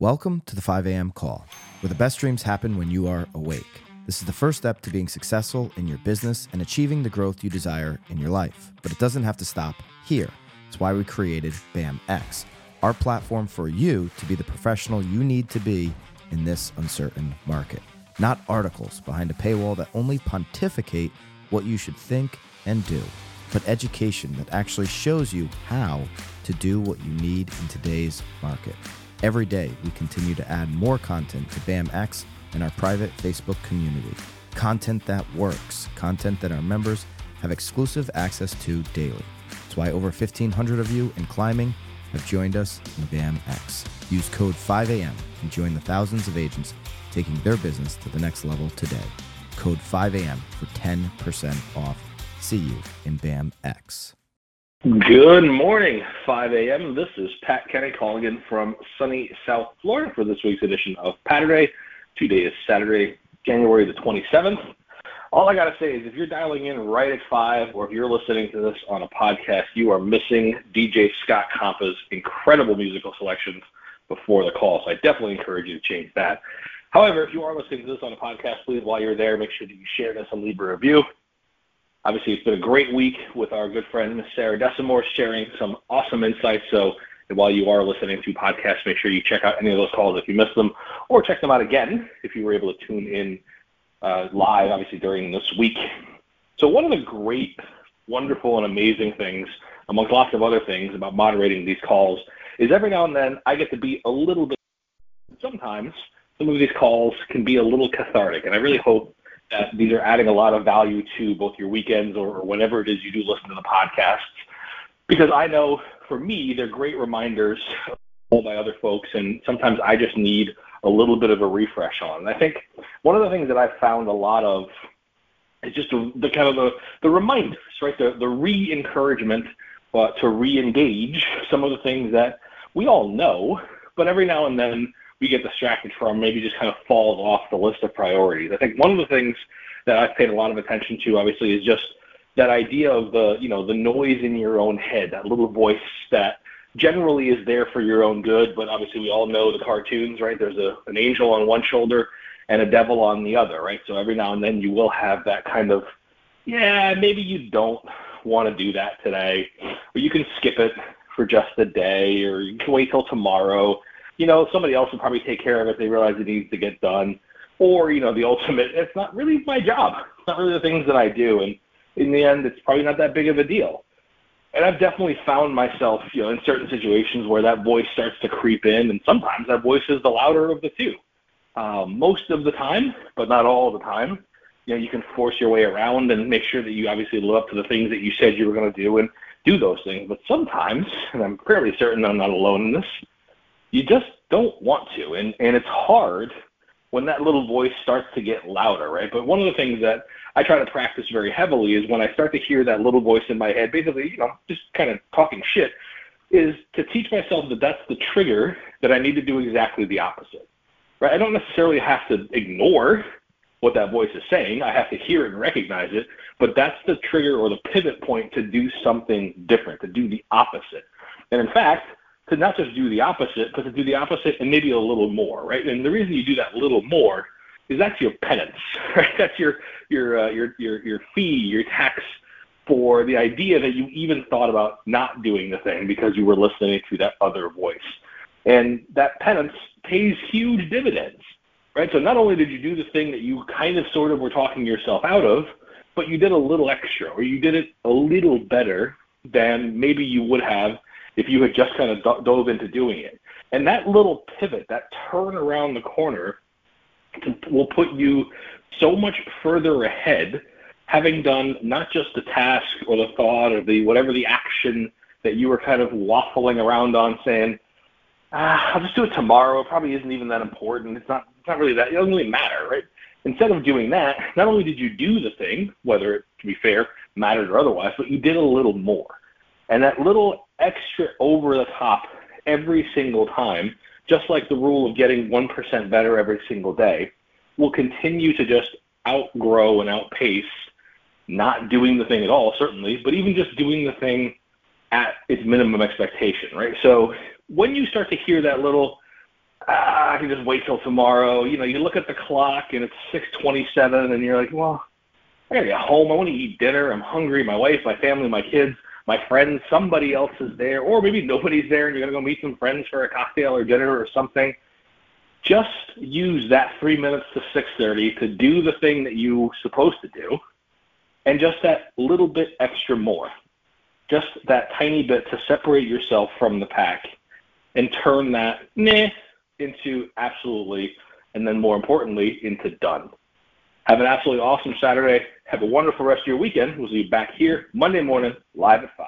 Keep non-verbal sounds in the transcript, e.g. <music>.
Welcome to the 5 a.m. call, where the best dreams happen when you are awake. This is the first step to being successful in your business and achieving the growth you desire in your life. But it doesn't have to stop here. It's why we created BAMX, our platform for you to be the professional you need to be in this uncertain market. Not articles behind a paywall that only pontificate what you should think and do, but education that actually shows you how to do what you need in today's market. Every day, we continue to add more content to BAMX and our private Facebook community. Content that works, content that our members have exclusive access to daily. That's why over 1,500 of you in climbing have joined us in BAMX. Use code 5AM and join the thousands of agents taking their business to the next level today. Code 5AM for 10% off. See you in BAMX. Good morning, 5 a.m. This is Pat Kenny calling in from sunny South Florida for this week's edition of Paturday. Today is Saturday, January the 27th. All I got to say is if you're dialing in right at 5 or if you're listening to this on a podcast, you are missing DJ Scott Compa's incredible musical selections before the call. So I definitely encourage you to change that. However, if you are listening to this on a podcast, please, while you're there, make sure that you share this and leave a review. Obviously, it's been a great week with our good friend Sarah Desimore sharing some awesome insights. So while you are listening to podcasts, make sure you check out any of those calls if you missed them, or check them out again if you were able to tune in uh, live, obviously during this week. So one of the great, wonderful, and amazing things, amongst lots of other things about moderating these calls, is every now and then I get to be a little bit. Sometimes some of these calls can be a little cathartic, and I really hope that these are adding a lot of value to both your weekends or, whenever it is you do listen to the podcasts. Because I know for me, they're great reminders all my other folks, and sometimes I just need a little bit of a refresh on. And I think one of the things that I've found a lot of is just the, the kind of the, the reminders, right? The, the re encouragement uh, to re engage some of the things that we all know, but every now and then we get distracted from, maybe just kind of falls off the list of priorities. I think one of the things that I've paid a lot of attention to, obviously, is just that idea of the, you know, the noise in your own head, that little voice that generally is there for your own good, but obviously we all know the cartoons, right? There's a, an angel on one shoulder and a devil on the other, right? So every now and then you will have that kind of, yeah, maybe you don't want to do that today, or you can skip it for just a day, or you can wait till tomorrow you know, somebody else will probably take care of it. They realize it needs to get done. Or, you know, the ultimate, it's not really my job. It's not really the things that I do. And in the end, it's probably not that big of a deal. And I've definitely found myself, you know, in certain situations where that voice starts to creep in, and sometimes that voice is the louder of the two. Um, most of the time, but not all the time, you know, you can force your way around and make sure that you obviously live up to the things that you said you were going to do and do those things. But sometimes, and I'm fairly certain I'm not alone in this, you just don't want to. And, and it's hard when that little voice starts to get louder, right? But one of the things that I try to practice very heavily is when I start to hear that little voice in my head, basically, you know, just kind of talking shit, is to teach myself that that's the trigger that I need to do exactly the opposite, right? I don't necessarily have to ignore what that voice is saying. I have to hear it and recognize it, but that's the trigger or the pivot point to do something different, to do the opposite. And in fact, to not just do the opposite, but to do the opposite and maybe a little more, right? And the reason you do that little more is that's your penance, <laughs> right? That's your your uh, your your your fee, your tax for the idea that you even thought about not doing the thing because you were listening to that other voice. And that penance pays huge dividends, right? So not only did you do the thing that you kind of sort of were talking yourself out of, but you did a little extra or you did it a little better than maybe you would have if you had just kind of dove into doing it. And that little pivot, that turn around the corner, will put you so much further ahead, having done not just the task or the thought or the whatever the action that you were kind of waffling around on, saying, ah, "I'll just do it tomorrow. It probably isn't even that important. It's not. It's not really that. It doesn't really matter, right?" Instead of doing that, not only did you do the thing, whether it, to be fair, mattered or otherwise, but you did a little more. And that little extra over the top every single time, just like the rule of getting 1% better every single day, will continue to just outgrow and outpace not doing the thing at all, certainly, but even just doing the thing at its minimum expectation, right? So when you start to hear that little, ah, I can just wait till tomorrow. You know, you look at the clock and it's 6:27, and you're like, well, I gotta get home. I want to eat dinner. I'm hungry. My wife, my family, my kids, my friends. Somebody else is there, or maybe nobody's there, and you're gonna go meet some friends for a cocktail or dinner or something. Just use that three minutes to 6:30 to do the thing that you're supposed to do, and just that little bit extra more, just that tiny bit to separate yourself from the pack, and turn that meh into absolutely, and then more importantly, into done. Have an absolutely awesome Saturday. Have a wonderful rest of your weekend. We'll see you back here Monday morning, live at 5.